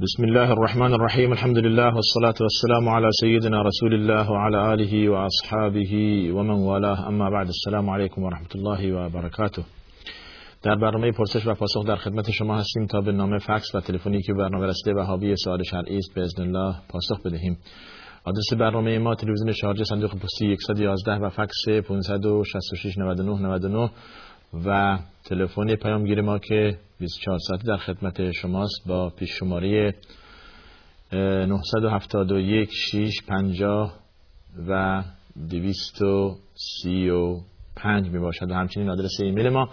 بسم الله الرحمن الرحيم الحمد لله والصلاة والسلام على سيدنا رسول الله وعلى آله وأصحابه ومن والاه اما بعد السلام عليكم ورحمة الله وبركاته در برنامه پرسش و پاسخ در خدمت شما هستیم تا به نام فکس و تلفنی که برنامه رسته و حاوی سوال شرعی است باذن الله پاسخ بدهیم. آدرس برنامه ما تلویزیون شارجه صندوق پستی 111 و فکس 566 99 99 و تلفن پیامگیر ما که 24 ساعتی در خدمت شماست با پیش شماره 971 650 و 235 می باشد و همچنین آدرس ایمیل ما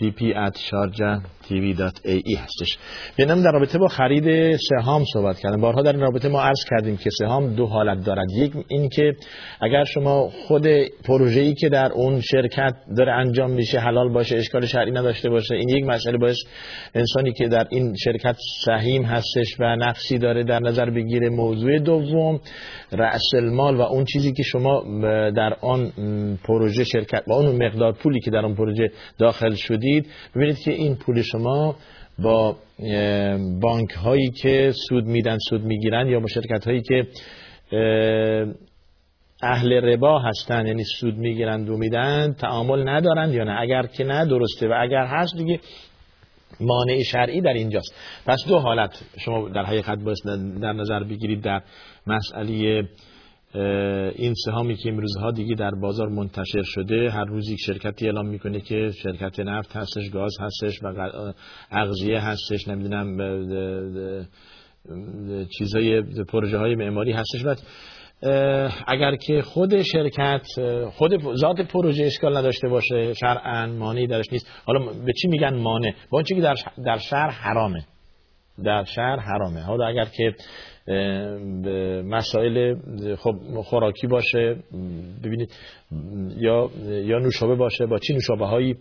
pp@sharjah.tv.ae هستش. بینم در رابطه با خرید سهام صحبت کردم. بارها در این رابطه ما عرض کردیم که سهام دو حالت دارد. یک این که اگر شما خود پروژه‌ای که در اون شرکت داره انجام میشه حلال باشه اشکال شرعی نداشته باشه این یک مسئله باعث انسانی که در این شرکت سهیم هستش و نفسی داره در نظر بگیره. موضوع دوم رأس المال و اون چیزی که شما در آن پروژه شرکت با اون مقدار پولی که در اون پروژه داخل شدید ببینید که این پول شما با بانک هایی که سود میدن سود می‌گیرن یا با شرکت هایی که اهل ربا هستن یعنی سود می‌گیرند و میدن تعامل ندارند یا نه؟ اگر که نه درسته. و اگر هست دیگه مانع شرعی در اینجاست. پس دو حالت شما در حقیقت باید در نظر بگیرید در مسئله این سهامی که امروزها دیگه در بازار منتشر شده هر روزی شرکتی اعلام می‌کنه که شرکت نفت هستش گاز هستش و اغذیه هستش نمی‌دونم چیزای پروژه های معماری هستش. و اگر که خود شرکت خود ذات پروژه اشکال نداشته باشه شرعا مانعی درش نیست. حالا به چی میگن مانع؟ با اون که در شهر حرامه. در شهر حرامه. حالا اگر که مسائل خب خوراکی باشه ببینید یا یا نوشابه باشه با چی نوشابه هایی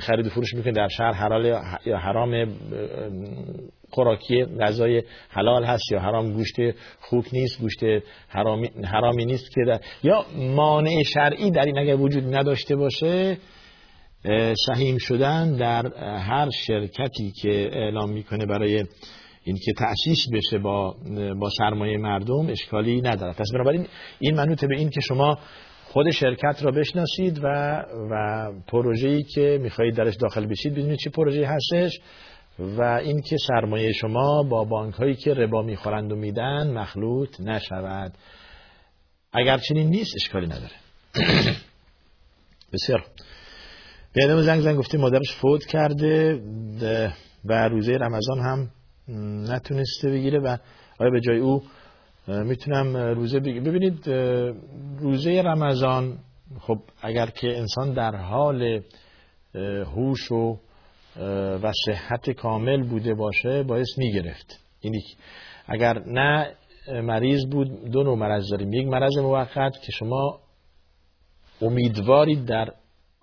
خرید و فروش می‌کنه در شهر حلال یا حرام خوراکی غذای حلال هست یا حرام گوشت خوک نیست گوشت حرامی, حرامی نیست که در یا مانع شرعی در این اگر وجود نداشته باشه سهیم شدن در هر شرکتی که اعلام می‌کنه برای اینکه تأسیس بشه با با سرمایه مردم اشکالی نداره پس بنابراین این منوط به این که شما خود شرکت را بشناسید و و پروژه‌ای که می‌خواهید درش داخل بشید بدونید چه پروژه‌ای هستش و اینکه سرمایه شما با بانک هایی که ربا می‌خورند و میدن مخلوط نشود. اگر چنین نیست اشکالی نداره. بسیار به زنگ زنگ گفته مادرش فوت کرده و روزه رمضان هم نتونسته بگیره و آیا به جای او می‌تونم روزه بگیرم ببینید روزه رمضان خب اگر که انسان در حال هوش و و صحت کامل بوده باشه باعث می‌گرفت. اینی اگر نه مریض بود دو نوع مرض داریم. یک مرض موقت که شما امیدوارید در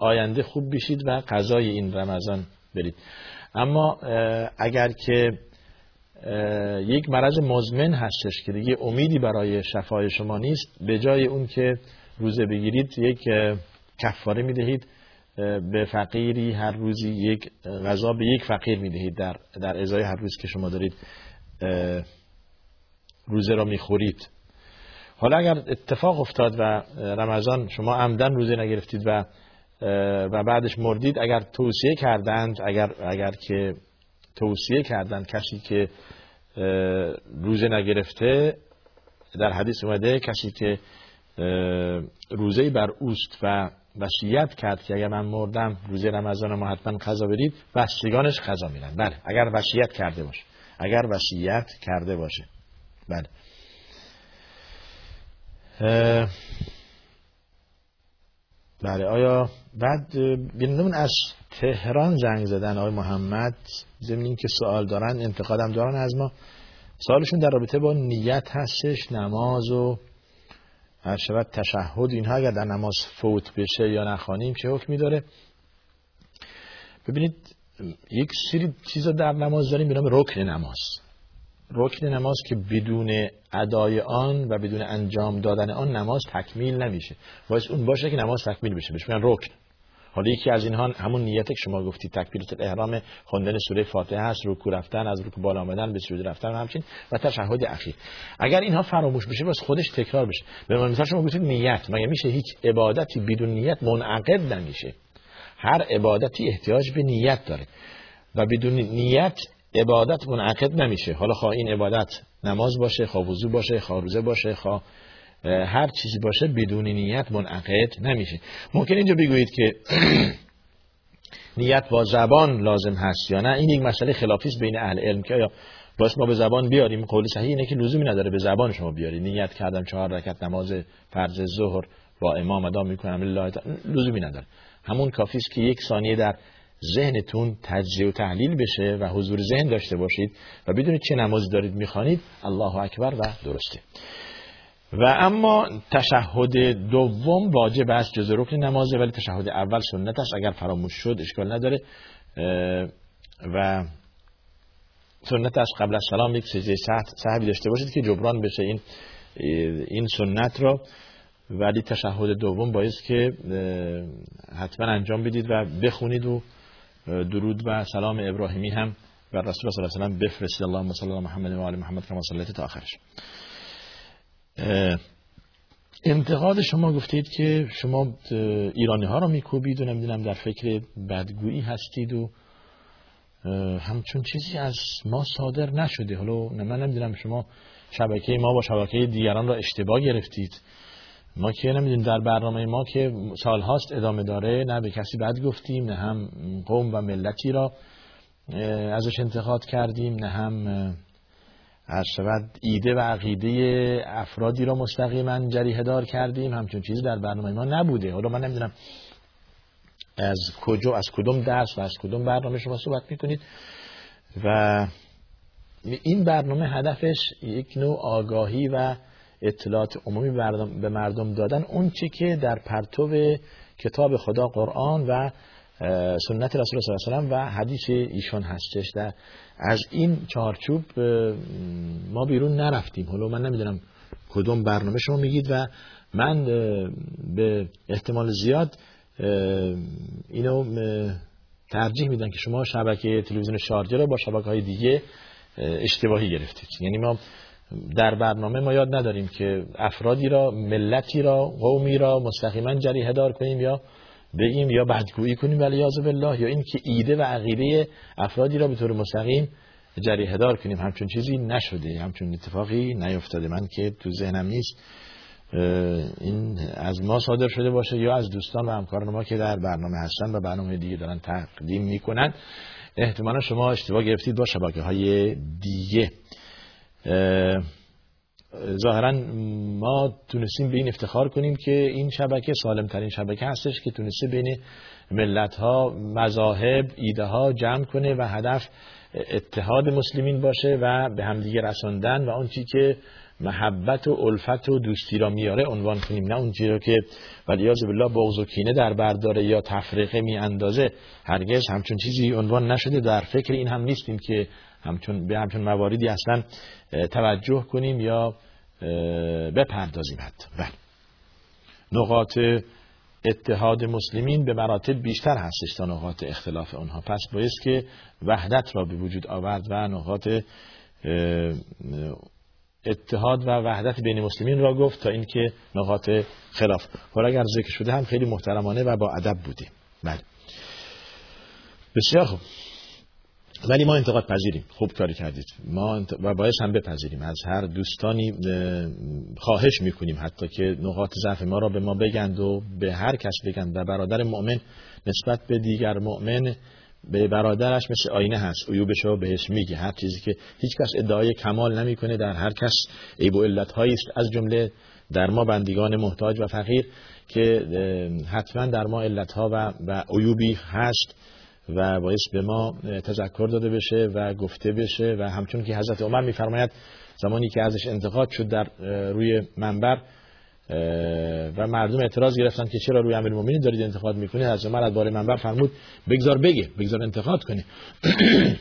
آینده خوب بشید و قضای این رمضان برید. اما اگر که یک مرض مزمن هستش که دیگه امیدی برای شفای شما نیست به جای اون که روزه بگیرید یک کفاره می‌دهید به فقیری هر روزی یک غذا به یک فقیر می‌دهید در در ازای هر روز که شما دارید روزه را می‌خورید. حالا اگر اتفاق افتاد و رمضان شما عمدن روزه نگرفتید و و بعدش مردید اگر توصیه کردند اگر اگر که توصیه کردند کسی که روزه نگرفته در حدیث اومده کسی که روزه بر اوست و وصیت کرد که اگر من مردم روزه رمضان ما حتما قضا برید بستگانش قضا میرن. بله اگر وصیت کرده باشه. اگر وصیت کرده باشه. بله. بله آیا بعد بینمون از تهران زنگ زدن آقای محمد زمین که سوال دارن انتقادم دارن از ما. سوالشون در رابطه با نیت هستش نماز و هر شود تشهد اینها اگر در نماز فوت بشه یا نخوانیم چه حکمی داره؟ ببینید یک سری چیزا در نماز داریم به رکن نماز. رکن نماز که بدون ادای آن و بدون انجام دادن آن نماز تکمیل نمیشه. باید اون باشه که نماز تکمیل بشه. بهش میگن رکن. حالا یکی از اینها همون نیت که شما گفتید تکبیرات الاحرام خواندن سوره فاتحه هست رکوع رفتن از رکوع بالا آمدن به سجود رفتن و همچین و تشهد اخیر. اگر اینها فراموش بشه واسه خودش تکرار بشه. به مثال شما گفتید نیت. مگه میشه هیچ عبادتی بدون نیت منعقد نمیشه؟ هر عبادتی احتیاج به نیت داره. و بدون نیت عبادت منعقد نمیشه. حالا خواه این عبادت نماز باشه خواه وضو باشه خواه روزه باشه خواه هر چیزی باشه بدون نیت منعقد نمیشه. ممکن اینجا بگویید که نیت با زبان لازم هست یا نه؟ این یک مسئله خلافی بین اهل علم که آیا باش ما به زبان بیاریم؟ قول صحیح اینه که لزومی نداره به زبان شما بیاری نیت کردم چهار رکعت نماز فرض ظهر با امام ادا می‌کنم لزومی نداره. همون کافی که یک ثانیه در ذهنتون تجزیه و تحلیل بشه و حضور ذهن داشته باشید و بدونید چه نمازی دارید می‌خوانید الله اکبر و درسته. و اما تشهد دوم واجب است جز رکن نمازه ولی تشهد اول سنت است. اگر فراموش شد اشکال نداره. و سنت است. قبل از سلام یک سجده صحبی داشته باشید که جبران بشه این این سنت را. ولی تشهد دوم باید که حتما انجام بدید و بخونید و درود و سلام ابراهیمی هم و رسول الله صلی الله علیه و بفرستید. اللهم صل علی محمد و آل محمد کما صلیت تا آخرش. انتقاد شما گفتید که شما ایرانی ها رو میکوبید و نمی‌دونم در فکر بدگویی هستید و همچون چیزی از ما صادر نشده. حالا من نمی‌دونم شما شبکه ما با شبکه دیگران را اشتباه گرفتید. ما که نمی‌دونیم در برنامه ما که سال هاست ادامه داره نه به کسی بد گفتیم نه هم قوم و ملتی را ازش انتقاد کردیم نه هم از شود ایده و عقیده افرادی را مستقیما جریه دار کردیم. همچون چیزی در برنامه ما نبوده. حالا من نمی‌دونم از کجا از کدوم درس و از کدوم برنامه شما صحبت می‌کنید. و این برنامه هدفش یک نوع آگاهی و اطلاعات عمومی به مردم دادن. اون چی که در پرتو کتاب خدا قرآن و سنت رسول صلی الله علیه و و حدیث ایشان هستش. در از این چارچوب ما بیرون نرفتیم. حالا من نمی‌دونم کدوم برنامه شما میگید و من به احتمال زیاد اینو ترجیح میدن که شما شبکه تلویزیون شارجه رو با شبکه های دیگه اشتباهی گرفتید. یعنی ما در برنامه ما یاد نداریم که افرادی را ملتی را قومی را مستقیما جریه دار کنیم یا بگیم یا بدگویی کنیم ولی یازو بالله یا این که ایده و عقیده افرادی را به طور مستقیم جریه دار کنیم. همچون چیزی نشده همچون اتفاقی نیفتاده. من که تو ذهنم نیست این از ما صادر شده باشه یا از دوستان و همکاران ما که در برنامه هستن و برنامه دیگه دارن تقدیم می‌کنن. احتمالا شما اشتباه گرفتید با شبکه های دیگه. ظاهرا ما تونستیم به این افتخار کنیم که این شبکه سالم ترین شبکه هستش که تونسته بین ملت ها مذاهب ایده ها جمع کنه و هدف اتحاد مسلمین باشه و به همدیگه رساندن و چی که محبت و الفت و دوستی را میاره عنوان کنیم. نه اون رو که ولیاز بالله بغض و کینه در برداره یا تفریقه می اندازه هرگز همچون چیزی عنوان نشده. در فکر این هم نیستیم که همچون به همچون مواردی اصلا توجه کنیم یا بپردازیم حتی. بله. نقاط اتحاد مسلمین به مراتب بیشتر هستش تا نقاط اختلاف آنها. پس بایست که وحدت را به وجود آورد و نقاط اتحاد و وحدت بین مسلمین را گفت تا اینکه نقاط خلاف. حالا اگر ذکر شده هم خیلی محترمانه و با ادب بوده بله. بسیار خوب. ولی ما انتقاد پذیریم. خوب کاری کردید. ما و باید هم بپذیریم از هر دوستانی خواهش می‌کنیم حتی که نقاط ضعف ما را به ما بگند و به هر کس بگند و برادر مؤمن نسبت به دیگر مؤمن به برادرش مثل آینه هست. عیوبش رو بهش میگه هر چیزی که هیچ کس ادعای کمال نمی‌کنه در هر کس عیب و علت است. از جمله در ما بندگان محتاج و فقیر که حتما در ما علت ها و, و عیوبی هست. و باعث به ما تذکر داده بشه و گفته بشه و همچون که حضرت عمر میفرماید زمانی که ازش انتقاد شد در روی منبر و مردم اعتراض گرفتن که چرا روی امیرالمومنین دارید انتقاد می‌کنید از عمر از بار منبر فرمود بگذار بگه بگذار انتقاد کنه.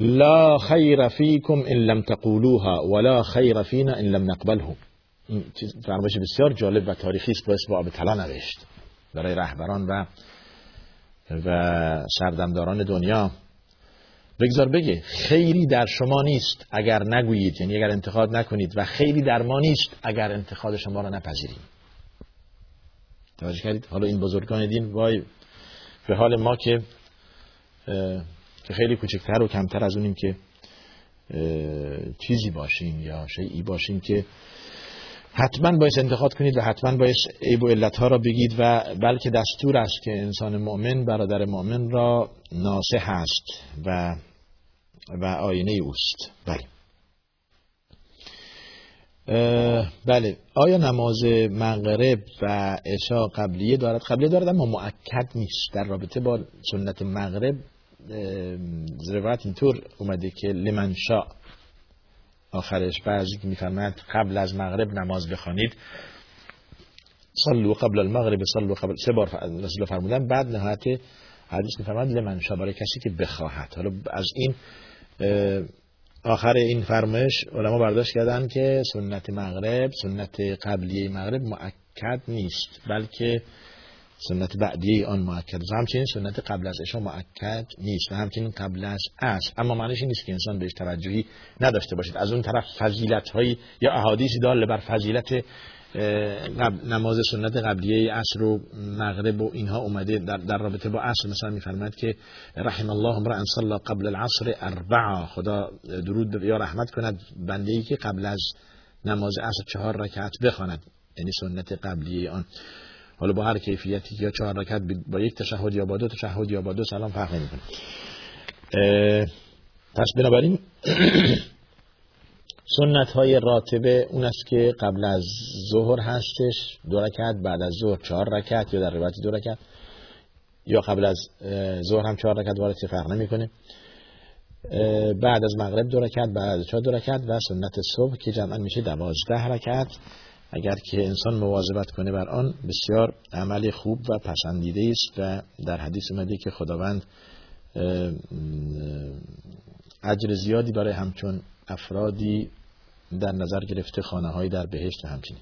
لا خیر فیکم ان لم تقولوها ولا خیر فینا ان لم نقبله فرمایش بسیار جالب و تاریخی است با طلا نوشت. برای رهبران و و سردمداران دنیا. بگذار بگه خیری در شما نیست اگر نگویید یعنی اگر انتخاب نکنید و خیری در ما نیست اگر انتخاب شما را نپذیریم. توجه کردید؟ حالا این بزرگان دین وای به حال ما که که خیلی کوچکتر و کمتر از اونیم که چیزی باشیم یا شیعی باشیم که حتما باید انتخاب کنید و حتما باید عیب و علتها را بگید و بلکه دستور است که انسان مؤمن برادر مؤمن را ناسه هست و و آینه اوست. بله. بله. آیا نماز مغرب و عشا قبلیه دارد؟ قبلیه دارد اما معکد نیست. در رابطه با سنت مغرب روایت اینطور اومده که لمن شاء. آخرش بعضی که قبل از مغرب نماز بخوانید. صلو قبل المغرب صلو قبل سه بار رسول فرمودن بعد نهایت حدیث میفرماید لمن برای کسی که بخواهد. حالا از این آخر این فرمایش علما برداشت کردن که سنت مغرب سنت قبلیه مغرب معکد نیست بلکه سنت بعدیه آن معکد و همچنین سنت قبل از عشا معکد نیست و همچنین قبل از عصر. اما معنیش نیست که انسان بهش توجهی نداشته باشد از اون طرف فضیلت هایی یا احادیثی دال بر فضیلت نماز سنت قبلیه عصر و مغرب و اینها اومده در, رابطه با عصر. مثلا میفرماید که رحم الله امرا صلى قبل العصر اربعه خدا درود یا رحمت کند بنده ای که قبل از نماز عصر چهار رکعت بخواند. یعنی سنت قبلیه آن. حالا با هر کیفیتی یا چهار رکعت با یک تشهد یا با دو تشهد یا با دو سلام فرق نمی‌کنه. پس بنابراین سنت های راتبه اون است که قبل از ظهر هستش دو رکعت بعد از ظهر چهار رکعت یا در روایت دو رکعت. یا قبل از ظهر هم چهار رکعت وارد فرق نمی‌کنه. بعد از مغرب دو رکعت بعد از چهار دو رکعت و سنت صبح که جمعا میشه دوازده رکعت. اگر که انسان مواظبت کنه بر آن بسیار عمل خوب و پسندیده است و در حدیث اومده که خداوند اجر زیادی برای همچون افرادی در نظر گرفته خانه های در بهشت همچنین.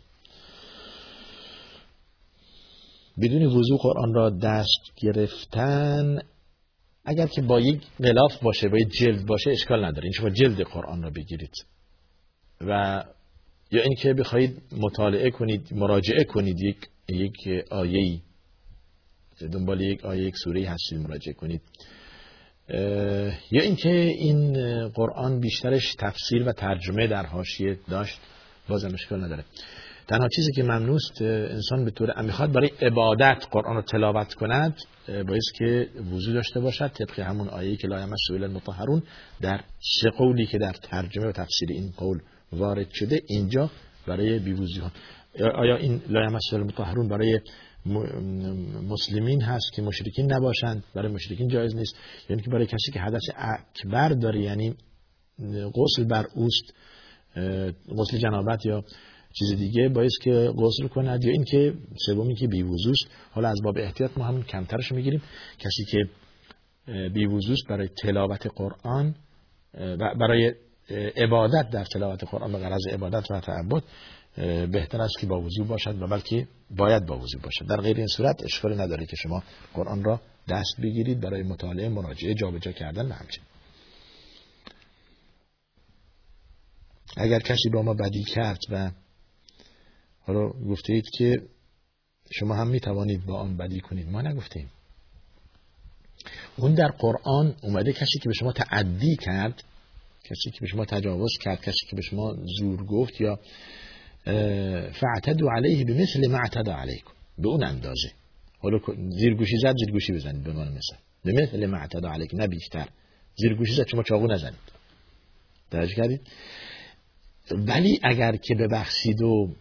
بدون وضوع قرآن را دست گرفتن اگر که با یک غلاف باشه با یک جلد باشه اشکال نداره. این شما جلد قرآن را بگیرید. و یا اینکه بخواهید مطالعه کنید مراجعه کنید یک یک آیه دنبال یک آیه یک سوره هستید مراجعه کنید. یا اینکه این قرآن بیشترش تفسیر و ترجمه در حاشیه داشت بازم اشکال نداره. تنها چیزی که ممنوست انسان به طور می‌خواد برای عبادت قرآن رو تلاوت کند باید که وضو داشته باشد. طبق همون آیه که لا سویل المطهرون در سه قولی که در ترجمه و تفسیر این قول وارد شده اینجا برای بیوزی ها آیا این لا یمسل المطهرون برای مسلمین هست که مشرکین نباشند؟ برای مشرکین جایز نیست. یعنی که برای کسی که حدث اکبر داره یعنی غسل بر اوست غسل جنابت یا چیز دیگه باید که غسل کند یا اینکه سومی که بیوزوست حالا از باب احتیاط ما هم کمترش می‌گیریم. کسی که بیوزوست برای تلاوت قرآن برای عبادت در تلاوت قرآن به غرض عبادت و تعبد بهتر است که با وضو باشد و بلکه باید با وضو باشد. در غیر این صورت اشکالی نداره که شما قرآن را دست بگیرید برای مطالعه مراجعه جابجا کردن و همچنین. اگر کسی با ما بدی کرد و حالا گفته اید که شما هم می توانید با آن بدی کنید ما نگفتیم اون در قرآن اومده کسی که به شما تعدی کرد کسی که به شما تجاوز کرد کسی که به شما زور گفت یا فاعتدوا علیه به مثل ما اعتدا علیکم. به اون اندازه. حالا زیرگوشی زد زیرگوشی بزنید به من مثل به مثل ما اعتدا علیکم نه زیرگوشی زد شما چاقو نزنید. درج کردید؟ ولی اگر که ببخشید و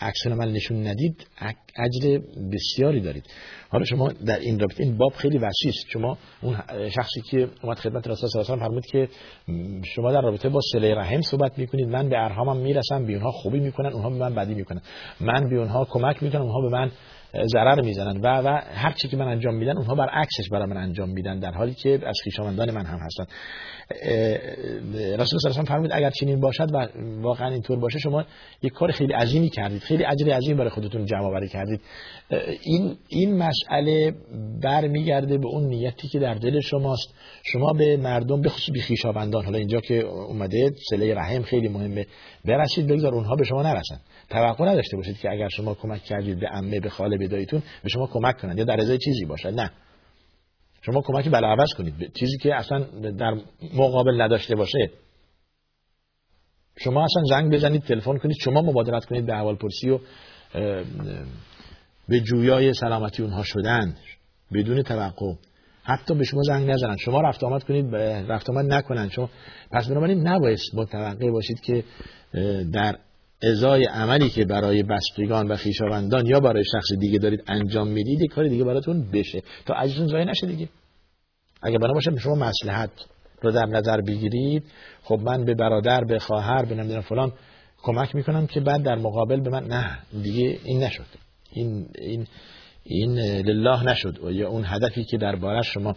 عکس عمل نشون ندید اجر بسیاری دارید. حالا شما در این رابطه این باب خیلی وسیع است. شما اون شخصی که اومد خدمت رسول صلی الله علیه و که شما در رابطه با صله رحم صحبت می‌کنید. من به ارهامم می‌رسم به اونها خوبی می‌کنن اونها به من بدی می‌کنن. من به اونها کمک می‌کنم اونها به من ضرر می‌زنن. و و هر چی که من انجام میدن اونها برعکسش برای من انجام میدن در حالی که از خویشاوندان من هم هستن. رسول الله فرمود اگر چنین باشد و واقعا اینطور باشه شما یک کار خیلی عظیمی کردید. خیلی اجر عظیم برای خودتون جمع آوری کردید. این این مسئله برمیگرده به اون نیتی که در دل شماست. شما به مردم به خصوص بی خویشاوندان حالا اینجا که اومده صله رحم خیلی مهمه برسید بگذار اونها به شما نرسن. توقع نداشته باشید که اگر شما کمک کردید به عمه به خاله به داییتون به شما کمک کنند یا در ازای چیزی باشه نه. شما کمکی بلا عوض کنید. چیزی که اصلا در مقابل نداشته باشه. شما اصلا زنگ بزنید تلفن کنید شما مبادرت کنید به احوال پرسی و به جویای سلامتی اونها شدن بدون توقع. حتی به شما زنگ نزنن. شما رفت آمد کنید رفت آمد نکنن. شما پس بنابراین نباید متوقع باشید که در ازای عملی که برای بستگان و خیشاوندان یا برای شخص دیگه دارید انجام می‌دید کاری دیگه براتون بشه. تا عجزتون زای نشه دیگه. اگه بنا باشه شما مسلحت رو در نظر بگیرید. خب من به برادر به خواهر به نمی‌دونم فلان کمک می‌کنم که بعد در مقابل به من نه دیگه این نشد. این این این لله نشد. یا اون هدفی که درباره شما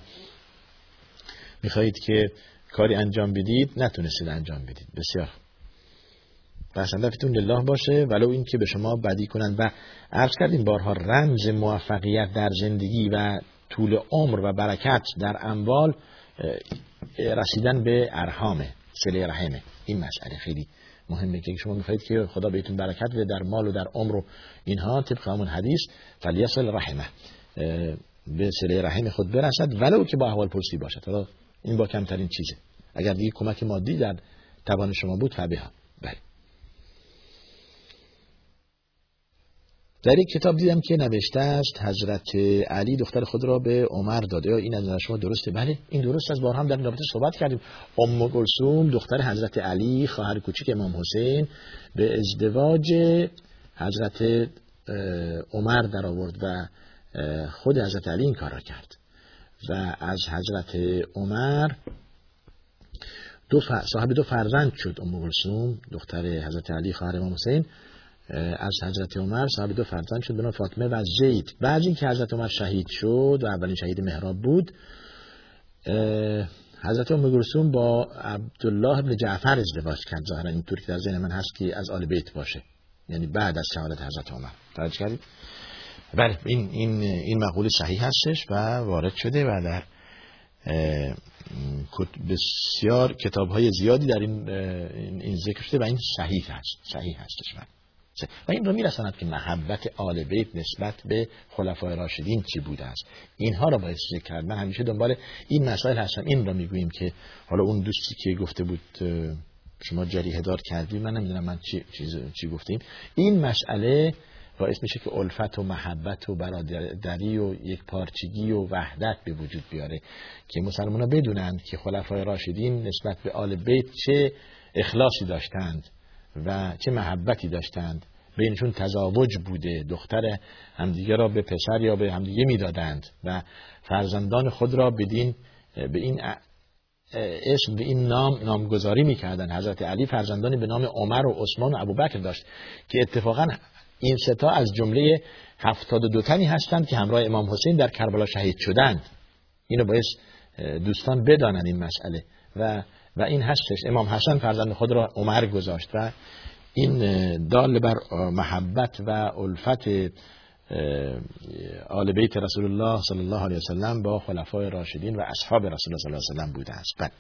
می‌خواهید که کاری انجام بدید نتونستید انجام بدید. بسیار پس هدفتون لله باشه ولو اینکه به شما بدی کنند. و عرض کردیم بارها رمز موفقیت در زندگی و طول عمر و برکت در اموال رسیدن به ارهامه سله رحمه این مسئله خیلی مهمه که شما می‌خواهید که خدا بهتون برکت بده در مال و در عمر و اینها طبق همون حدیث فلیصل رحمه. به سله رحم خود برسد ولو که با احوال پرسی باشد. این با کمترین چیزه. اگر دیگه کمک مادی در توان شما بود فبها. بله در یک کتاب دیدم که نوشته است حضرت علی دختر خود را به عمر داده. یا این از شما درسته؟ بله این درست از بار هم در رابطه صحبت کردیم. ام گلسوم دختر حضرت علی خواهر کوچک امام حسین به ازدواج حضرت عمر در آورد و خود حضرت علی این کار را کرد. و از حضرت عمر دو صاحب دو فرزند شد. ام گلسوم دختر حضرت علی خواهر امام حسین. از حضرت عمر صاحب دو فرزند شد به فاطمه و زید. بعد اینکه حضرت عمر شهید شد و اولین شهید محراب بود حضرت ام گلسوم با عبدالله ابن جعفر ازدواج کرد. ظاهرا اینطور که در ذهن من هست که از آل بیت باشه. یعنی بعد از شهادت حضرت عمر. توجه کردید بله این این این مقوله صحیح هستش و وارد شده و در بسیار کتاب های زیادی در این این ذکر شده و این صحیح هست. صحیح هستش من و این رو میرساند که محبت آل بیت نسبت به خلفای راشدین چی بوده است؟ اینها رو باید ذکر کرد. من همیشه دنبال این مسائل هستم. این رو می‌گوییم که حالا اون دوستی که گفته بود شما جریه دار کردی من نمی‌دونم من چی, چیز چی گفتیم این مسئله باعث میشه که الفت و محبت و برادری و یک پارچگی و وحدت به وجود بیاره که مسلمان ها بدونند که خلفای راشدین نسبت به آل بیت چه اخلاصی داشتند. و چه محبتی داشتند. بینشون تزاوج بوده. دختر همدیگه را به پسر یا به همدیگه می‌دادند و فرزندان خود را بدین به این اسم به این نام نامگذاری می‌کردند. حضرت علی فرزندانی به نام عمر و عثمان و ابوبکر داشت که اتفاقا این ستا از جمله هفتاد و دو تنی هستند که همراه امام حسین در کربلا شهید شدند. اینو باید دوستان بدانند این مسئله. و و این هستش. امام حسن فرزند خود را عمر گذاشت و این دال بر محبت و الفت آل بیت رسول الله صلی الله علیه وسلم با خلفای راشدین و اصحاب رسول الله صلی الله علیه وسلم بوده است. بله.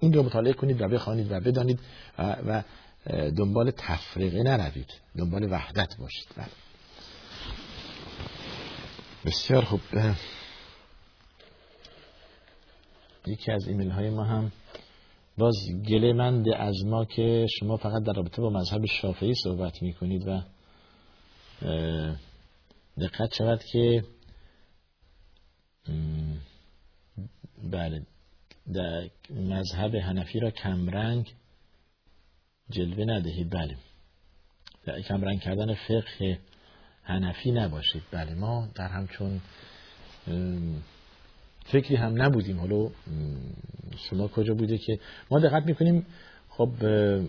این رو مطالعه کنید و بخوانید و بدانید و دنبال تفریقه نروید. دنبال وحدت باشید. بله. بسیار خوب. یکی از ایمیل های ما هم باز گله مند از ما که شما فقط در رابطه با مذهب شافعی صحبت می کنید و دقت شود که بله در مذهب هنفی را کمرنگ جلوه ندهید. بله. در کمرنگ کردن فقه هنفی نباشید. بله ما در همچون فکری هم نبودیم. حالا شما کجا بوده که ما دقت می‌کنیم خب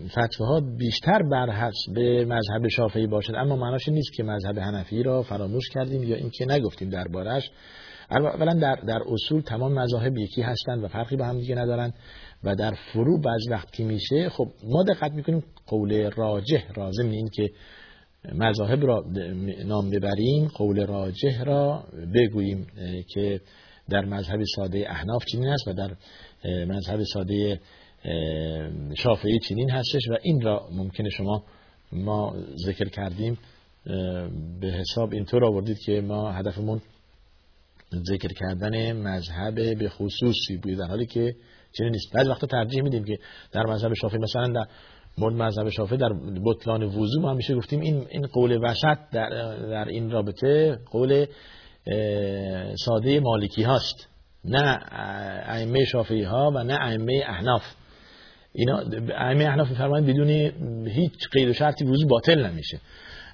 فتوه ها بیشتر بر به مذهب شافعی باشد. اما معناش نیست که مذهب حنفی را فراموش کردیم یا اینکه نگفتیم دربارش. اولا در, در اصول تمام مذاهب یکی هستند و فرقی با هم دیگه ندارن و در فرو بعض وقتی میشه خب ما دقت می‌کنیم قول راجح رازم این که مذاهب را نام ببریم قول راجح را بگوییم که در مذهب ساده احناف چنین است و در مذهب ساده شافعی چنین هستش و این را ممکنه شما ما ذکر کردیم به حساب اینطور آوردید که ما هدفمون ذکر کردن مذهب به خصوصی بود در حالی که چنین نیست. بعض وقتا ترجیح میدیم که در مذهب شافعی مثلا در مورد مذهب شافعی در بطلان وضو ما همیشه گفتیم این این قول وسط در, در این رابطه قول ساده مالکی هاست. نه ائمه شافعی ها و نه ائمه احناف. اینا ائمه احناف میفرمایند بدون هیچ قید و شرطی وضو باطل نمیشه.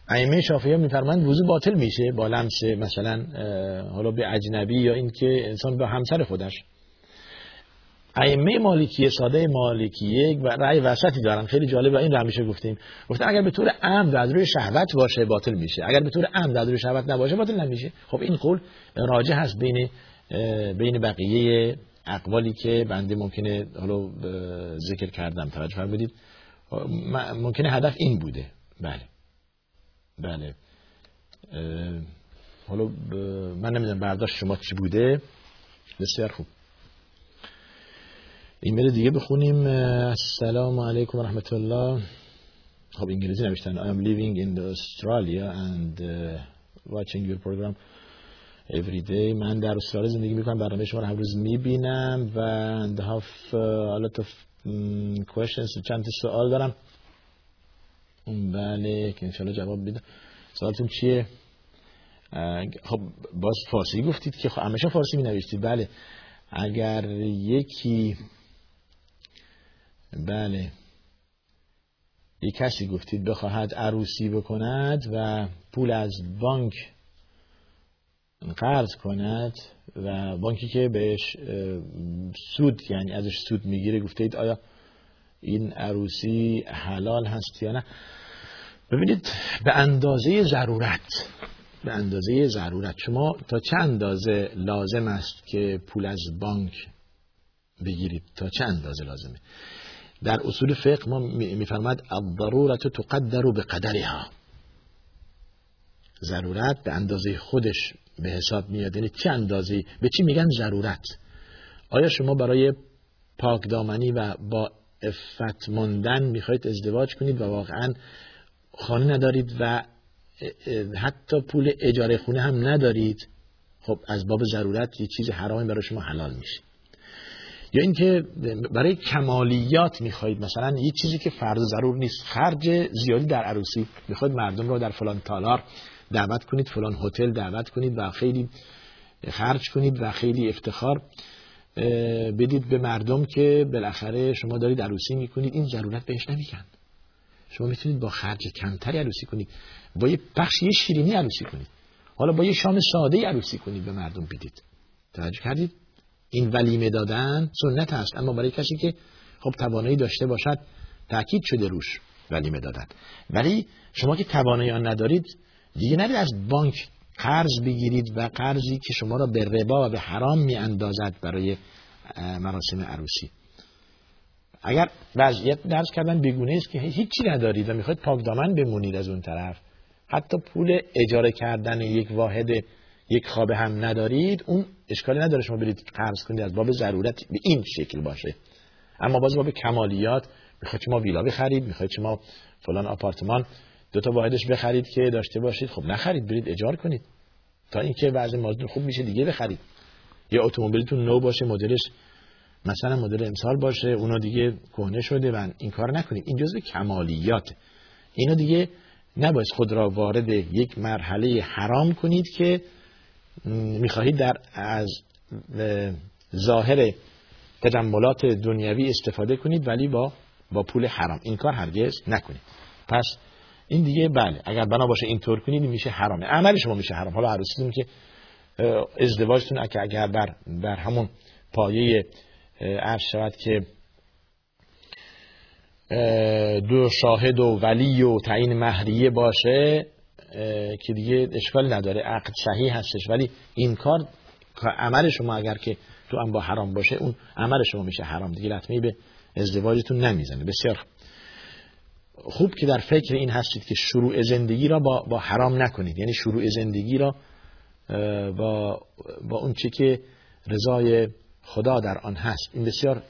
ائمه شافعی ها میفرمایند وضو باطل میشه با لمس مثلا حالا به اجنبی یا اینکه انسان به همسر خودش. ائمه مالکیه ساده مالکیه و رأی وسطی دارن. خیلی جالب این رو همیشه گفتیم. گفتن اگر به طور عمد از روی شهوت باشه باطل میشه. اگر به طور عمد از روی شهوت نباشه باطل نمیشه. خب این قول راجع هست بین بین بقیه اقوالی که بنده ممکنه حالا ذکر کردم توجه فرمودید. ممکنه هدف این بوده. بله. بله. حالا من نمی‌دونم برداشت شما چی بوده. بسیار خوب. ایمیل دیگه بخونیم. السلام علیکم و رحمت الله. خب انگلیسی نوشتن. I am living in Australia and watching your program. Every day من در استرالیا زندگی می‌کنم برنامه شما رو هر روز می‌بینم و and have uh, a lot of um, questions چند سوال دارم. بله که انشالله جواب بدم سوالتون چیه؟ خب باز فارسی گفتید که خب همیشه فارسی می نوشتید بله. اگر یکی بله. یک کسی گفتید بخواهد عروسی بکند و پول از بانک قرض کند و بانکی که بهش سود یعنی ازش سود می‌گیره گفتید آیا این عروسی حلال هست یا نه؟ ببینید به اندازه ضرورت به اندازه ضرورت شما تا چه اندازه لازم است که پول از بانک بگیرید؟ تا چه اندازه لازمه؟ در اصول فقه ما میفرماد الضرورت تقدر به قدرها ضرورت به اندازه خودش به حساب میاد. یعنی چه اندازه به چی میگن ضرورت؟ آیا شما برای پاکدامنی و با افت مندن می‌خواید ازدواج کنید و واقعا خانه ندارید و حتی پول اجاره خونه هم ندارید؟ خب از باب ضرورت یه چیز حرامی برای شما حلال میشه. یا اینکه برای کمالیات می‌خواهید مثلا یه چیزی که فرض ضرور نیست خرج زیادی در عروسی می‌خواید مردم رو در فلان تالار دعوت کنید فلان هتل دعوت کنید و خیلی خرج کنید و خیلی افتخار بدید به مردم که بالاخره شما دارید عروسی می‌کنید. این ضرورت بهش نمیکن شما می‌تونید با خرج کمتری عروسی کنید. با یه بخش یه شیرینی عروسی کنید. حالا با یه شام ساده عروسی کنید به مردم بدید. توجه کردید؟ این ولیمه دادن سنت است اما برای کسی که خب توانایی داشته باشد تاکید شده روش ولیمه دادن. ولی شما که توانایی آن ندارید دیگه نرید از بانک قرض بگیرید و قرضی که شما را به ربا و به حرام می اندازد برای مراسم عروسی. اگر وضعیت درس کردن بگونه است که هیچی ندارید و می‌خواید پاک دامن بمونید از اون طرف حتی پول اجاره کردن یک واحد یک خوابه هم ندارید اون اشکالی نداره شما برید قرض کنید از باب ضرورت به این شکل باشه. اما باز باب کمالیات می‌خواید شما ویلا بخرید می‌خواید شما فلان آپارتمان دو تا واحدش بخرید که داشته باشید خب نخرید برید اجار کنید. تا اینکه بعضی مازدون خوب میشه دیگه بخرید. یا اتومبیلتون نو باشه مدلش مثلا مدل امسال باشه اونا دیگه کهنه شده و این کار نکنید. این جزء کمالیات. اینو دیگه نباید خود را وارد یک مرحله حرام کنید که می‌خواهید در از ظاهر تجملات دنیوی استفاده کنید ولی با با پول حرام. این کار هرگز نکنید. پس این دیگه بله اگر بنا باشه اینطور کنید میشه حرامه. عمل شما میشه حرام. حالا عروسیتون که ازدواجتون اگر بر بر همون پایه عرض شود که دو شاهد و ولی و تعیین مهریه باشه که دیگه اشکال نداره. عقد صحیح هستش. ولی این کار عمل شما اگر که تو هم با حرام باشه اون عمل شما میشه حرام. دیگه لطمه به ازدواجتون نمی‌زنه. بسیار خوب که در فکر این هستید که شروع زندگی را با, با حرام نکنید. یعنی شروع زندگی را با, با اون چی که رضای خدا در آن هست. این بسیار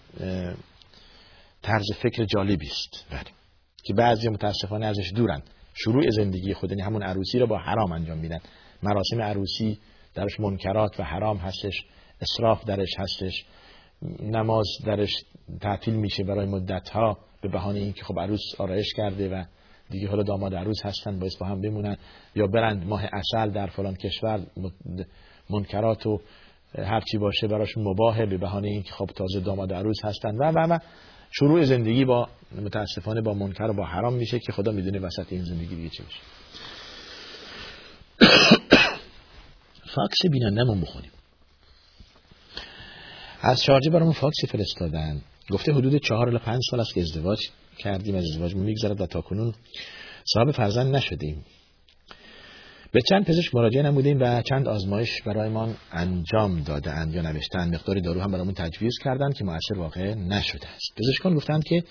طرز فکر جالبی است. بله. که بعضی متاسفانه ازش دورن. شروع زندگی خود یعنی همون عروسی را با حرام انجام میدن. مراسم عروسی درش منکرات و حرام هستش. اصراف درش هستش. نماز درش تعطیل میشه برای مدت ها به بهانه اینکه خب عروس آرایش کرده و دیگه حالا داماد عروس هستن باید با هم بمونن یا برند ماه اصل در فلان کشور منکرات و هرچی باشه براشون مباهه به بهانه اینکه خب تازه داماد عروس هستن. و و و شروع زندگی با متاسفانه با منکر و با حرام میشه که خدا می‌دونه وسط این زندگی دیگه چه میشه فاکس بینندمون بخونیم. از شارجه برامون فاکسی فرستادن. گفته حدود چهار الی پنج سال است که ازدواج کردیم از ازدواج میگذرد و تا کنون صاحب فرزند نشدیم. به چند پزشک مراجعه نمودیم و چند آزمایش برایمان انجام دادند یا نوشتن مقداری دارو هم برامون تجویز کردند که موثر واقع نشده است. پزشکان گفتند که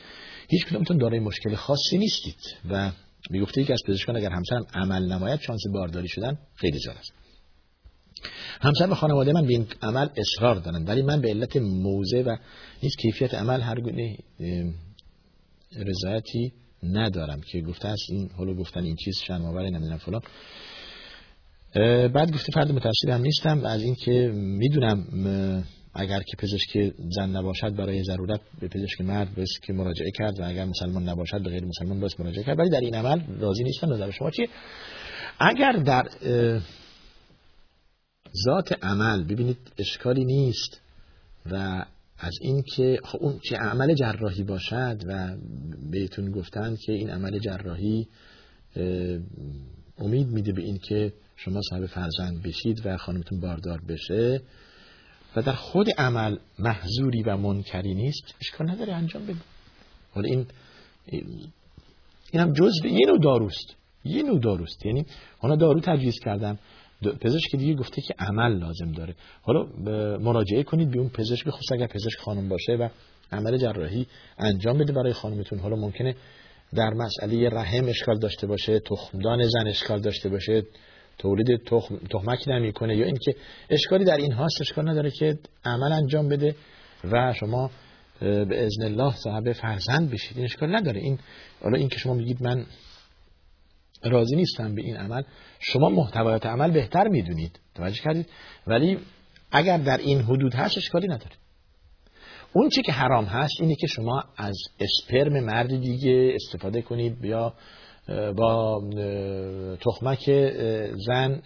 هیچ کدومتون دارای مشکل خاصی نیستید و می‌گفته یکی از پزشکان اگر همسرم عمل نماید شانس بارداری شدن خیلی زیاد است. همسر و خانواده من به این عمل اصرار دارند ولی من به علت موزه و هیچ کیفیت عمل هر گونه رضایتی ندارم که گفته است این حالا گفتن این چیز شرم‌آور نمی‌دونم فلان. بعد گفته فرد متأثر هم نیستم از اینکه می‌دونم اگر که پزشک زن نباشد برای ضرورت به پزشک مرد بس که مراجعه کرد و اگر مسلمان نباشد به غیر مسلمان باید مراجعه کرد. ولی در این عمل راضی نیستم نظر شما چیه؟ اگر در ذات عمل. ببینید اشکالی نیست. و از اینکه خب اون چه عمل جراحی باشد و بهتون گفتن که این عمل جراحی امید میده به اینکه شما صاحب فرزند بشید و خانمتون باردار بشه. و در خود عمل محضوری و منکری نیست. اشکال نداره انجام بده حالا این این هم جزء یه نوع داروست. یه نوع داروست. یعنی حالا دارو تجویز کردم. پزشک دیگه گفته که عمل لازم داره. حالا مراجعه کنید به اون پزشک بخصوص اگر پزشک خانم باشه و عمل جراحی انجام بده برای خانمتون. حالا ممکنه در مسئله رحم اشکال داشته باشه تخمدان زن اشکال داشته باشه تولید تخم تخمک نمی‌کنه یا اینکه اشکالی در این هاست اشکال نداره که عمل انجام بده و شما به اذن الله صاحب فرزند بشید. این اشکال نداره. این حالا این که شما میگید من راضی نیستم به این عمل. شما محتوایات عمل بهتر می‌دونید. توجه کردید. ولی اگر در این حدود هست اشکالی نداره اون چی که حرام هست اینه که شما از اسپرم مرد دیگه استفاده کنید یا با تخمک زن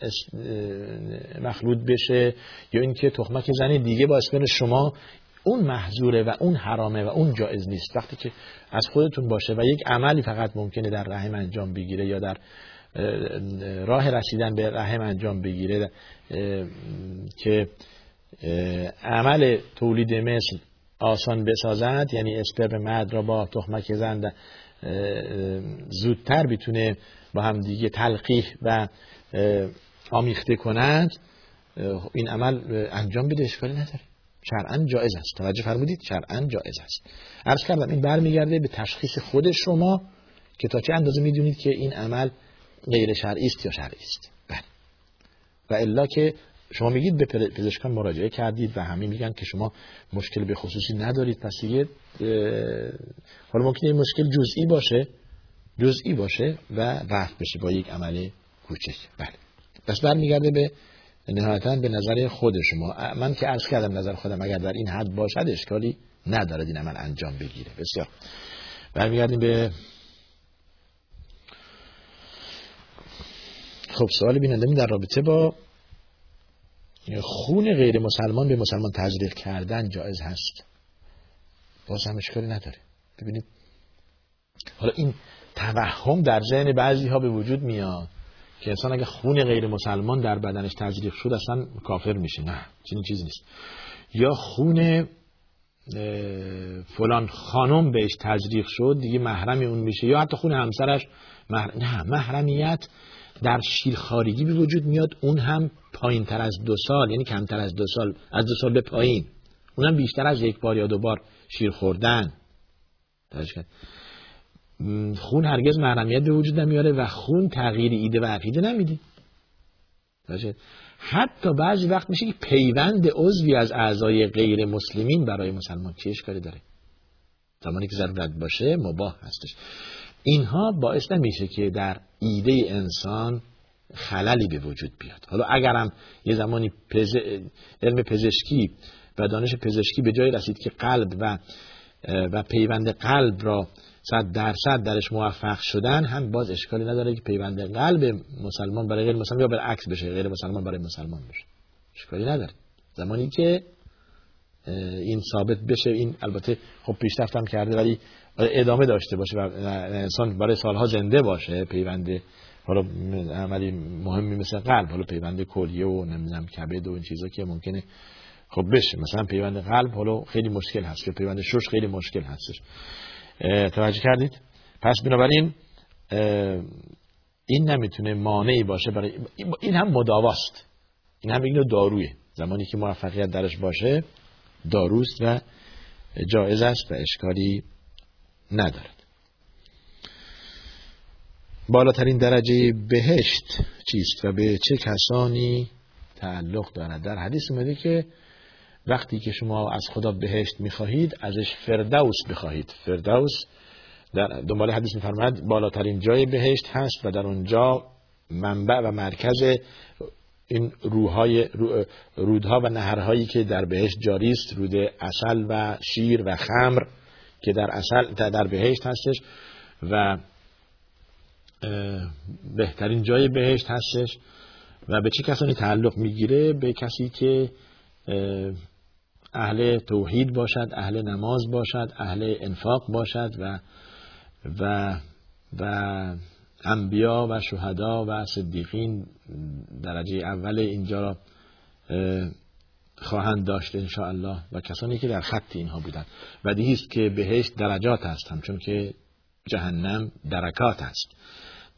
مخلوط بشه یا اینکه تخمک زن دیگه با اسپرم شما اون محظوره و اون حرامه و اون جایز نیست. وقتی که از خودتون باشه و یک عملی فقط ممکنه در رحم انجام بگیره یا در راه رسیدن به رحم انجام بگیره که عمل تولید مثل آسان بسازد یعنی اسپرم مرد را با تخمک زن زودتر بتونه با هم دیگه تلقیح و آمیخته کنند این عمل انجام بده اشکالی نداره. شرعا جایز است. توجه فرمودید شرعا جایز است. عرض کردم این برمیگرده به تشخیص خود شما که تا چه اندازه می‌دونید که این عمل غیر شرعی است یا شرعی است. بله. و الا که شما میگید به پزشکان مراجعه کردید و همین میگن که شما مشکل به خصوصی ندارید. پس دیگه حالا ممکنه این مشکل جزئی باشه جزئی باشه و رفت بشه با یک عمل کوچک. بله. پس برمیگرده به نهایتا به نظر خود شما. من که عرض کردم نظر خودم اگر در این حد باشد اشکالی ندارد این عمل انجام بگیره. بسیار. برمیگردیم به خب سوال بیننده در رابطه با خون غیر مسلمان به مسلمان تزریق کردن جایز هست؟ باز هم اشکالی نداره. ببینید. حالا این توهم در ذهن بعضی ها به وجود میاد. که انسان اگه خون غیر مسلمان در بدنش تزریق شد اصلا کافر میشه نه چنین چیزی نیست. یا خون فلان خانم بهش تزریق شد دیگه محرم اون میشه یا حتی خون همسرش نه محرمیت در شیرخارگی به وجود میاد اون هم پایین تر از دو سال یعنی کمتر از دو سال از دو سال به پایین. اونم بیشتر از یک بار یا دو بار شیر خوردن. خون هرگز محرمیت به وجود نمیاره و خون تغییر ایده و عقیده نمیده. حتی بعضی وقت میشه که پیوند عضوی از اعضای غیر مسلمین برای مسلمان چه اشکالی داره؟ زمانی که ضرورت باشه مباه هستش. اینها باعث نمیشه که در ایده انسان خللی به وجود بیاد. حالا اگرم یه زمانی پز... علم پزشکی و دانش پزشکی به جای رسید که قلب و و پیوند قلب را صد درصد درش موفق شدن هم باز اشکالی نداره که پیوند قلب مسلمان برای غیر مسلمان یا برعکس بشه غیر مسلمان برای مسلمان بشه. اشکالی نداره. زمانی که این ثابت بشه این البته خب پیشرفت هم کرده ولی ادامه داشته باشه و انسان برای سالها زنده باشه پیوند حالا عملی مهمی مثل قلب حالا پیوند کلیه و نمی‌دونم کبد و این چیزا که ممکنه خب بشه. مثلا پیوند قلب حالا خیلی مشکل هست که پیوند شش خیلی مشکل هستش. توجه کردید؟ پس بنابراین این نمی‌تونه مانعی باشه برای این هم مداواست این هم اینو دارویه. زمانی که موفقیت درش باشه داروست و جایز است و اشکالی ندارد. بالاترین درجه بهشت چیست و به چه کسانی تعلق دارد؟ در حدیث اومده که وقتی که شما از خدا بهشت می‌خواهید ازش فردوس بخواهید. فردوس در دنبال حدیث میفرماید بالاترین جای بهشت هست و در اونجا منبع و مرکز این روهای رودها و نهرهایی که در بهشت جاری است رود اصل و شیر و خمر که در اصل در بهشت هستش و بهترین جای بهشت هستش و به چه کسانی تعلق می‌گیره؟ به کسی که اهل توحید باشد اهل نماز باشد اهل انفاق باشد و و و انبیا و شهدا و صدیقین درجه اول اینجا را خواهند داشت الله و کسانی که در خط اینها بودند. و دیست که بهشت درجات هست چون که جهنم درکات است.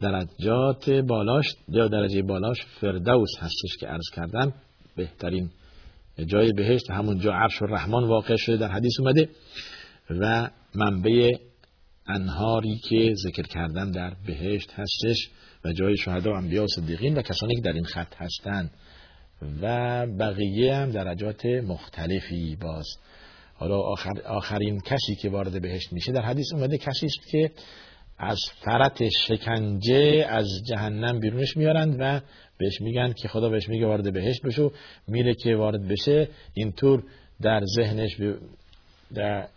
درجات بالاش یا درجه بالاش فردوس هستش که عرض کردم بهترین جای بهشت همون جا عرش الرحمن واقع شده در حدیث اومده و منبع انهاری که ذکر کردم در بهشت هستش و جای شهدا و انبیا و صدیقین و کسانی که در این خط هستند و بقیه هم درجات مختلفی باز. حالا آخر آخرین کسی که وارد بهشت میشه در حدیث اومده کسی است که از فرط شکنجه از جهنم بیرونش میارند و بهش میگن که خدا بهش میگه وارد بهشت بشو. میره که وارد بشه اینطور در ذهنش در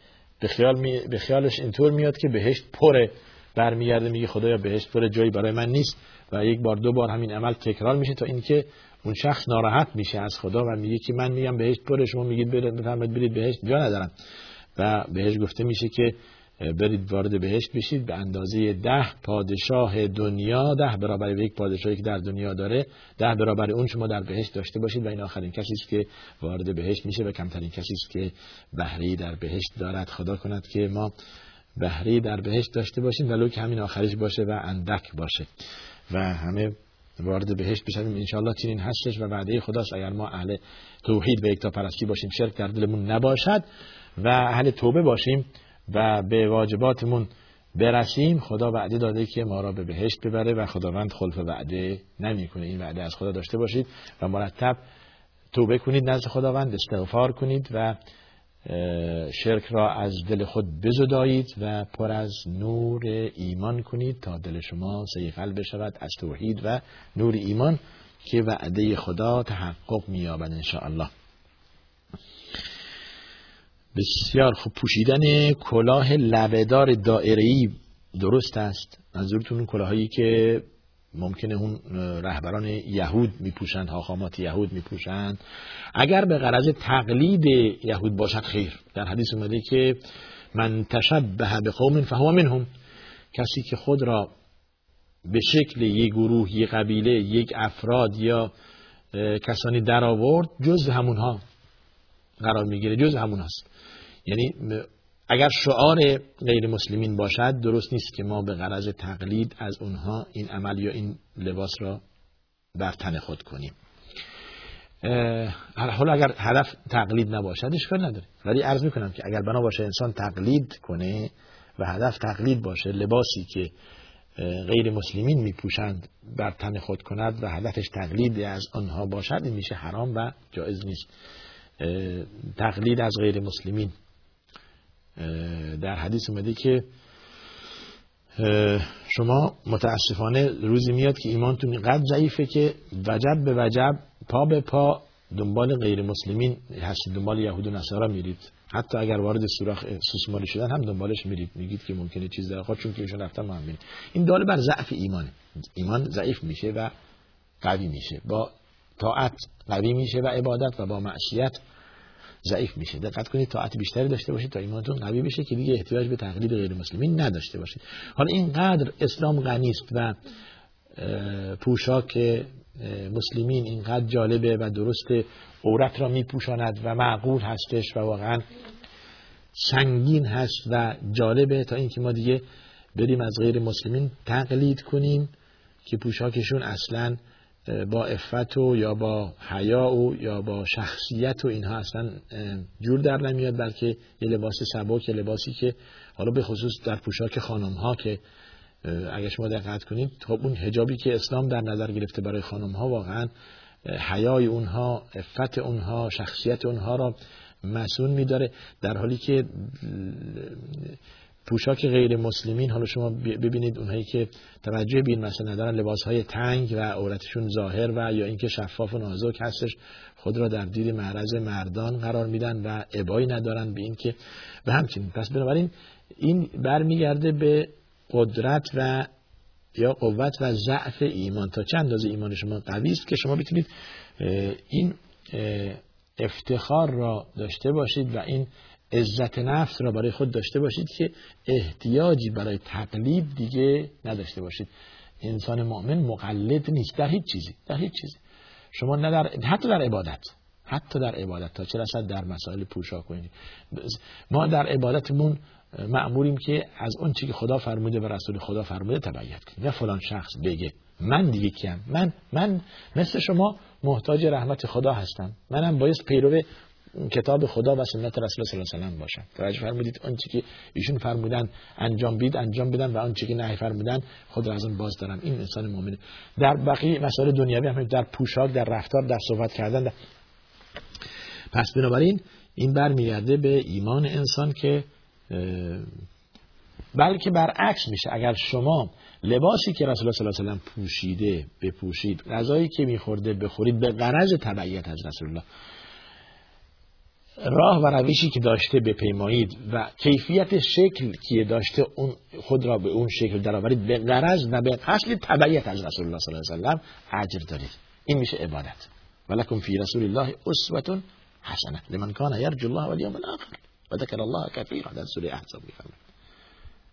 به, خیال می... به خیالش اینطور میاد که بهشت پره. برمیگرده میگه خدایا بهشت پره جایی برای من نیست. و یک بار دو بار همین عمل تکرار میشه تا اینکه اون شخص ناراحت میشه از خدا و میگه که من میگم بهشت پره شما میگید برید برید بهشت جا ندارم. و بهش گفته میشه که برید وارد بهشت بشید به اندازه ده پادشاه دنیا ده برابر یک پادشاهی که در دنیا داره ده برابر اون شما در بهشت داشته باشید و این آخرین کسی است که وارد بهشت میشه و کمترین کسی است که بهری در بهشت دارد. خدا کند که ما بهری در بهشت داشته باشیم ولو که همین آخرش باشه و اندک باشه و همه وارد بهشت بشویم. انشاءالله چنین هستش و وعده خداست. اگر ما اهل توحید و یکتا پرستی باشیم شرک در دلمون نباشد و اهل توبه باشیم. و به واجباتمون برسیم خدا وعده داده که ما را به بهشت ببره و خداوند خلف وعده نمی‌کنه. این وعده از خدا داشته باشید و مرتب توبه کنید نزد خداوند استغفار کنید و شرک را از دل خود بزدایید و پر از نور ایمان کنید تا دل شما سیفل بشود از توحید و نور ایمان که وعده خدا تحقق مییابد ان الله بسیار خوب پوشیدن کلاه لبهدار دائره‌ای درست است. منظورتون اون کلاهایی که ممکنه اون رهبران یهود میپوشند حاخامات یهود میپوشند. اگر به غرض تقلید یهود باشد خیر. در حدیث اومده که من تشبه به قوم فهو منهم. کسی که خود را به شکل یک گروه یک قبیله یک افراد یا کسانی در آورد جز همونها قرار می‌گیره جز همون هست یعنی اگر شعار غیر مسلمین باشد درست نیست که ما به غرض تقلید از اونها این عمل یا این لباس را بر تن خود کنیم. حالا اگر هدف تقلید نباشد اشکال نداره. ولی عرض می‌کنم که اگر بنا باشه انسان تقلید کنه و هدف تقلید باشه لباسی که غیر مسلمین میپوشند بر تن خود کند و هدفش تقلید از آنها باشد این میشه حرام و جایز نیست. تقلید از غیر مسلمین. در حدیث اومده که شما متاسفانه روزی میاد که ایمانتون اینقدر ضعیفه که وجب به وجب پا به پا دنبال غیر مسلمین هستید دنبال یهود و نصارا میرید. حتی اگر وارد سوراخ سوسمالی شدن هم دنبالش میرید. میگید که ممکنه چیز در چون که ایشون رفتن ما این داله بر ضعف ایمانه ایمان ضعیف میشه و قوی میشه. با طاعت قوی میشه و عبادت و با معصیت ضعیف میشه. دقت کنید طاعت بیشتری داشته باشید تا ایمانتون قوی بشه که دیگه احتیاج به تقلید غیر مسلمین نداشته باشید. حالا اینقدر اسلام غنی است و پوشاک مسلمین اینقدر جالبه و درست عورت را میپوشاند و معقول هستش و واقعا سنگین هست و جالبه تا اینکه ما دیگه بریم از غیر مسلمین تقلید کنیم که پوشاکشون اصلا با افت و یا با حیا و یا با شخصیت و اینها اصلا جور در نمیاد بلکه یه لباس سبک لباسی که حالا به خصوص در پوشاک خانم ها که اگر شما دقت کنید خب اون هجابی که اسلام در نظر گرفته برای خانم ها واقعا حیای اونها افت اونها شخصیت اونها را مسئول میداره در حالی که پوشاک غیر مسلمین حالا شما ببینید اونهایی که توجه بین مثلا ندارن لباس های تنگ و عورتشون ظاهر و یا اینکه شفاف و نازک هستش خود را در دید معرض مردان قرار میدن و ابایی ندارن به اینکه و همچنین پس بنابراین این برمیگرده به قدرت و یا قوت و ضعف ایمان. تا چند اندازه ایمان شما قوی است که شما بتونید این افتخار را داشته باشید و این عزت نفس را برای خود داشته باشید که احتیاجی برای تقلید دیگه نداشته باشید. انسان مؤمن مقلد نیست در هیچ چیزی در هیچ چیزی. شما نه در حتی در عبادت حتی در عبادت. تا چه رسد در مسائل پوشاک کنید ما در عبادتمون معمولیم که از اون چی که خدا فرموده و رسول خدا فرموده تبعیت کنیم. نه فلان شخص بگه من دیگه کیم. من من مثل شما محتاج رحمت خدا هستم. منم باید پیرو کتاب خدا و سنت رسول صلی الله علیه و باشم توجه فرمودید آنچه که ایشون فرمودن انجام بید انجام بدن و آنچه که نهی فرمودن خود را از اون باز دارم این انسان مؤمنه در بقیه مسائل دنیوی هم در پوشاک در رفتار در صحبت کردن در... پس بنابراین این برمیگرده به ایمان انسان که بلکه برعکس میشه. اگر شما لباسی که رسول الله صلی الله علیه و پوشیده بپوشید غذایی که میخورده بخورید به غرض تبعیت از رسول الله راه و روشی که داشته بپیمایید و کیفیت شکل که داشته اون خود را به اون شکل درآورید. به غرض و به قصد تبعیت از رسول الله صلی الله علیه و اجر دارید. این میشه عبادت. ولکم فی رسول الله اسوه حسنه لمن کان یرجو الله والیوم الاخر و ذکر الله کثیرا. در سوره احزاب میفرماید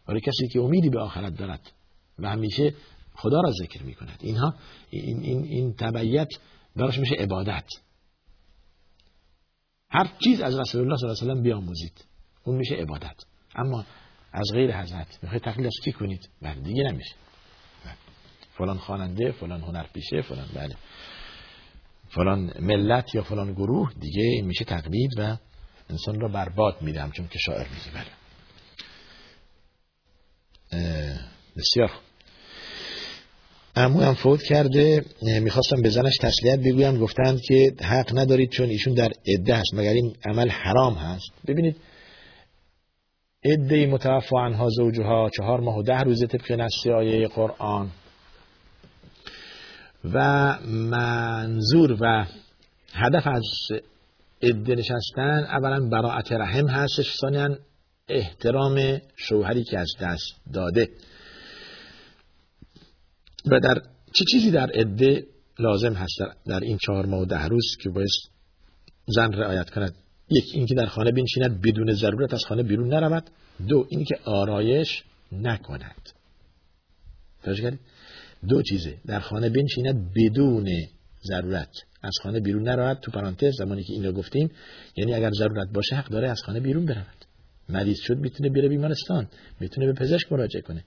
ولی کسی که امیدی به آخرت دارد و همیشه خدا را ذکر می‌کند. اینها این این این تبعیت براش میشه عبادت. هر چیز از رسول الله صلی الله علیه و بیاموزید. اون میشه عبادت. اما از غیر حضرت می‌خواید تقلید از کی کنید؟ بله دیگه نمیشه. فلان خواننده فلان هنرپیشه فلان بله. فلان ملت یا فلان گروه دیگه میشه تقلید و انسان را برباد میده همچون که شاعر میگه. بله. بسیار امو هم فوت کرده می‌خواستم به زنش تسلیت بگویم. گفتند که حق ندارید چون ایشون در عده هست مگر این عمل حرام هست؟ ببینید عده متوفا عنها زوجها چهار ماه و ده روزه طبق نص آیه قرآن. و منظور و هدف از عده نشستن اولا براعت رحم هستش ثانیا احترام شوهری که از دست داده. و در چه چیزی در عده لازم هست در این چهار ماه و ده روز که باید زن رعایت کند؟ یک اینکه در خانه بنشیند بدون ضرورت از خانه بیرون نرود. دو اینکه آرایش نکند. توجه دو چیزه. در خانه بنشیند بدون ضرورت از خانه بیرون نرود. تو پرانتز زمانی که اینو گفتیم یعنی اگر ضرورت باشه حق داره از خانه بیرون برود. مریض شد می‌تونه بره بیمارستان. می‌تونه به پزشک مراجعه کنه.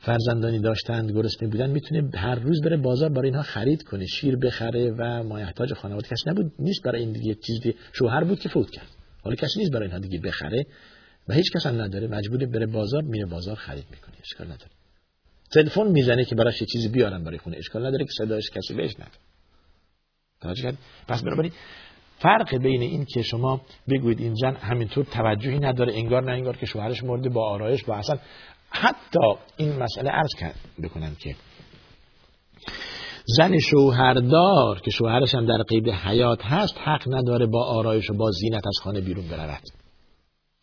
فرزندانی داشتند گرسنه بودن می‌تونه هر روز بره بازار برای اینها خرید کنه شیر بخره و مایحتاج خانواده. کسی نبود نیست برای این دیگه چیزی شوهر بود که فوت کرد. حالا کسی نیست برای اینها دیگه بخره و هیچ کس هم نداره. مجبور بره بازار میره بازار خرید می‌کنه. اشکال نداره. تلفن می‌زنه که براش چیزی بیارن برای خونه. اشکال نداره که صداش کسی بهش توجه پس بنابراین فرق بین این که شما بگویید این زن همینطور توجهی نداره انگار نه انگار که شوهرش مرده با آرایش با اصلا حتی این مسئله عرض کرد بکنم که زن شوهردار که شوهرش هم در قید حیات هست حق نداره با آرایش و با زینت از خانه بیرون برود.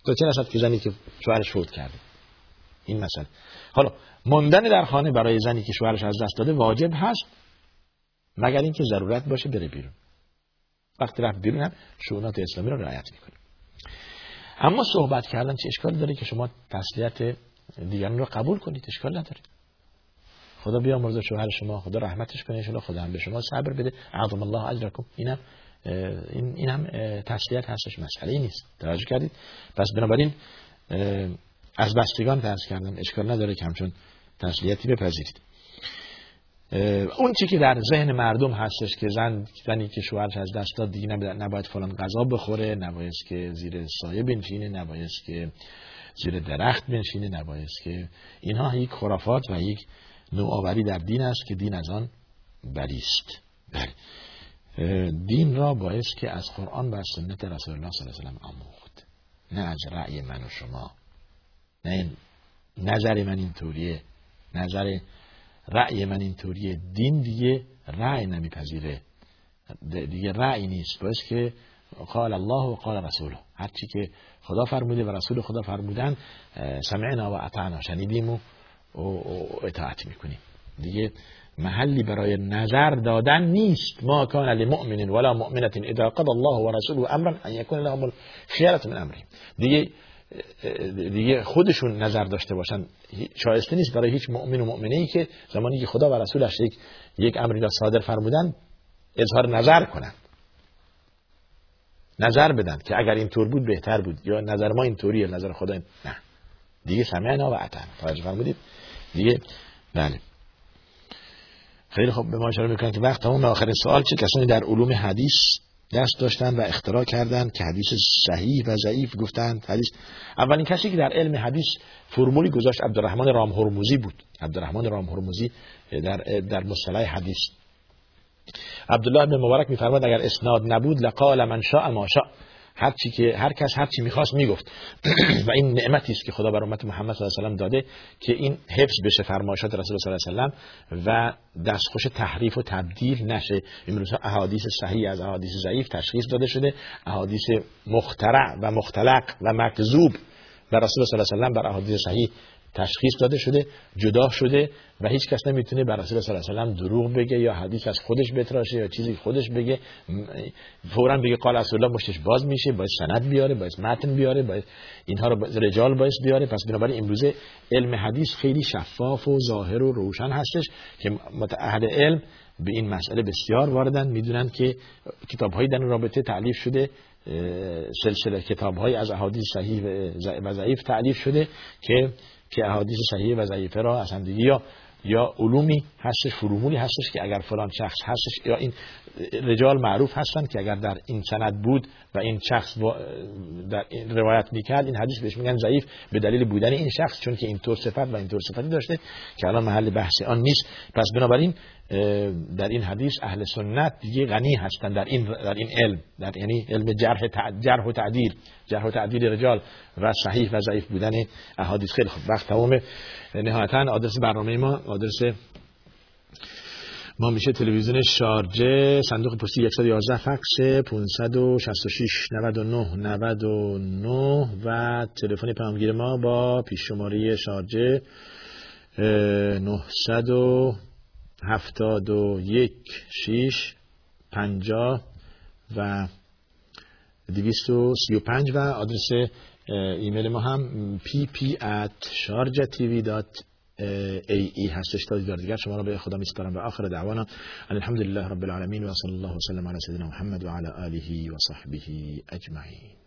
تو چه رسد که زنی که شوهرش فوت کرده؟ این مسئله. حالا ماندن در خانه برای زنی که شوهرش از دست داده واجب هست مگر اینکه ضرورت باشه بره بیرون. وقتی رفت بیرون هم شونات اسلامی رو رعایت می‌کنه. اما صحبت کردن چه اشکال داره که شما تسلیت دیگران رو قبول کنید اشکال نداره. خدا بیا مرزا شوهر شما خدا رحمتش کنه شما خدا هم به شما صبر بده. اعظم الله اجرکم. اینم این این هم تسلیت هستش مسئله نیست. توجه کردید؟ پس بنابراین از بستگان فرض کردم. اشکال نداره که همچون تسلیتی بپذیرید. اون چی که در ذهن مردم هستش که زن زنی که شوهرش از دست داد دیگه نباید فلان غذا بخوره نباید که زیر سایه بنشینه نباید که زیر درخت بنشینه نباید که اینها یک خرافات و یک نوآوری در دین است که دین از آن بریست بله. دین را باید که از قرآن و سنت رسول الله صلی الله علیه و آموخت. نه از رأی من و شما. نه نظر من اینطوریه. نظر رأی من اینطوریه. دین دیگه رأی نمیپذیره. دیگه رأی نیست. باید که قال الله و قال رسوله. هرچی که خدا فرموده و رسول خدا فرمودن سمعنا و اطعنا شنیدیم و اطاعت می‌کنیم. دیگه محلی برای نظر دادن نیست. ما کان لمؤمن ولا مؤمنه اذا قضى الله ورسوله امرا ان يكون لهم الخيره من امره. دیگه دیگه خودشون نظر داشته باشن. شایسته نیست برای هیچ مؤمن و مؤمنه ای که زمانی که خدا و رسولش یک یک امری را صادر فرمودن اظهار نظر کنند نظر بدن که اگر این طور بود بهتر بود. یا نظر ما اینطوریه نظر خدا این... نه. دیگه سمعنا و عطا توجه فرمودید؟ دیگه بله. خیلی خوب. به ما اشاره می‌کنن که وقت تمام آخرین سوال چه کسانی در علوم حدیث دست داشتن و اختراع کردند که حدیث صحیح و ضعیف گفتند؟ حدیث اولین کسی که در علم حدیث فرمولی گذاشت عبدالرحمن رام هرموزی بود. عبدالرحمن رام هرموزی در در مصطلح حدیث. عبدالله بن مبارک میفرماد اگر اسناد نبود لقال من شاء ما شاء. هر چی که هر کس هر چی می‌خواست می‌گفت. و این نعمتی است که خدا بر امت محمد صلی الله علیه و داده که این حفظ بشه فرمایشات رسول صلی الله علیه و و دستخوش تحریف و تبدیل نشه. امروز احادیث صحیح از احادیث ضعیف تشخیص داده شده. احادیث مخترع و مختلق و مکذوب و رسول صلی الله علیه و بر احادیث صحیح تشخیص داده شده جدا شده و هیچ کس نمی‌تونه بر رسول صلی الله علیه و دروغ بگه یا حدیث از خودش بتراشه یا چیزی خودش بگه. فورا بگه قال رسول الله مشتش باز میشه باید سند بیاره باید متن بیاره باید اینها رو رجال باید بیاره. پس بنابراین امروزه علم حدیث خیلی شفاف و ظاهر و روشن هستش که متعهد علم به این مسئله بسیار واردن. می‌دونن که کتاب های در رابطه تعلیف شده سلسله کتاب های از احادیث صحیح و ضعیف تعلیف شده که که احادیث صحیح و ضعیفه را از همدیگه یا یا علومی هستش فرومولی هستش که اگر فلان شخص هستش یا این رجال معروف هستن که اگر در این سند بود و این شخص در این روایت می‌کرد این حدیث بهش میگن ضعیف به دلیل بودن این شخص چون که این طور صفت و این طور صفتی داشته که الان محل بحث آن نیست. پس بنابراین در این حدیث اهل سنت دیگه غنی هستن در این در این علم در یعنی علم جرح جرح و تعدیل جرح و تعدیل رجال و صحیح و ضعیف بودن احادیث. خیلی خوب وقت تمام نهایتا آدرس برنامه ما آدرس ما میشه تلویزیون شارجه صندوق پستی 111 فکس 566 99 99 و تلفن پیامگیر ما با پیش شماره شارجه 971 6 50 و 235 و آدرس ایمیل ما هم pp at ای ای هستش. تا دیدار دیگر شما را به خدا میسپارم. و آخر دعوانا ان الحمد لله رب العالمین. و صلی الله وسلم علی سیدنا محمد و علی آله و صحبه اجمعین.